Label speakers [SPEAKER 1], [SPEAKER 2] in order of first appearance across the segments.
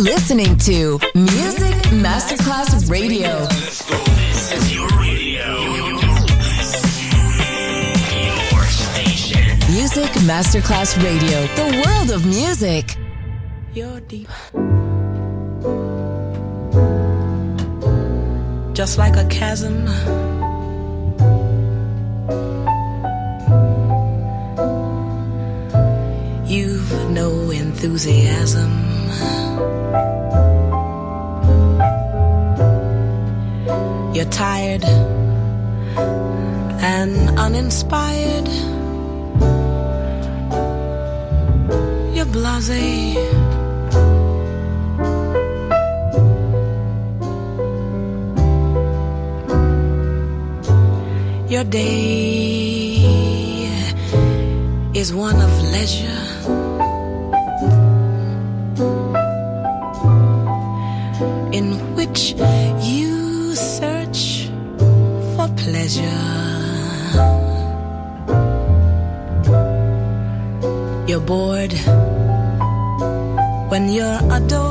[SPEAKER 1] Listening to Music Masterclass Radio.
[SPEAKER 2] This is your radio. Your station.
[SPEAKER 1] Music Masterclass Radio, the world of music.
[SPEAKER 3] You're deep. Just like a chasm. You've no enthusiasm. You're tired and uninspired. You're blasé. Your day is one of leisure. Pleasure. You're bored when you're adored.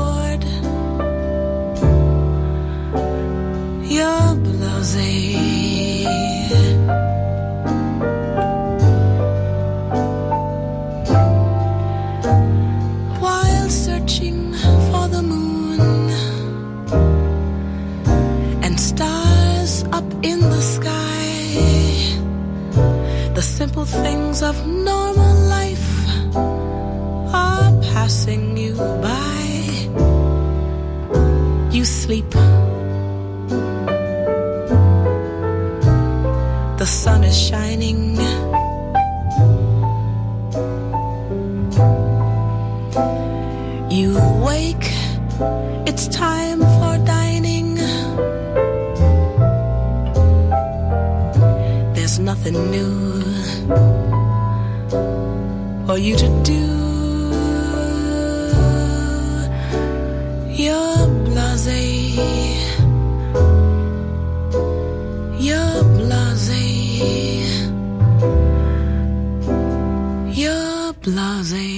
[SPEAKER 3] Of normal life are passing you by. You sleep. The sun is shining. You wake. It's time for dining. There's nothing new for you to do. You're blasé. You're blasé. You're blasé.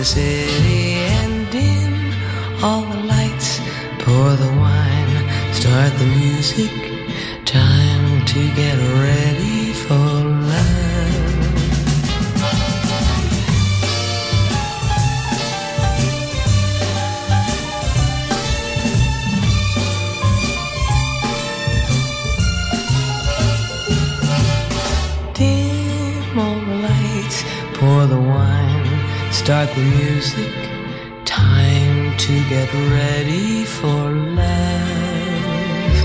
[SPEAKER 4] The city and dim all the lights, pour the wine, start the music. Time to get ready the music. Time to get ready for love.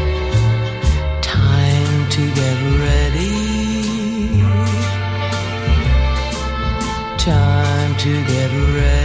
[SPEAKER 4] Time to get ready. Time to get ready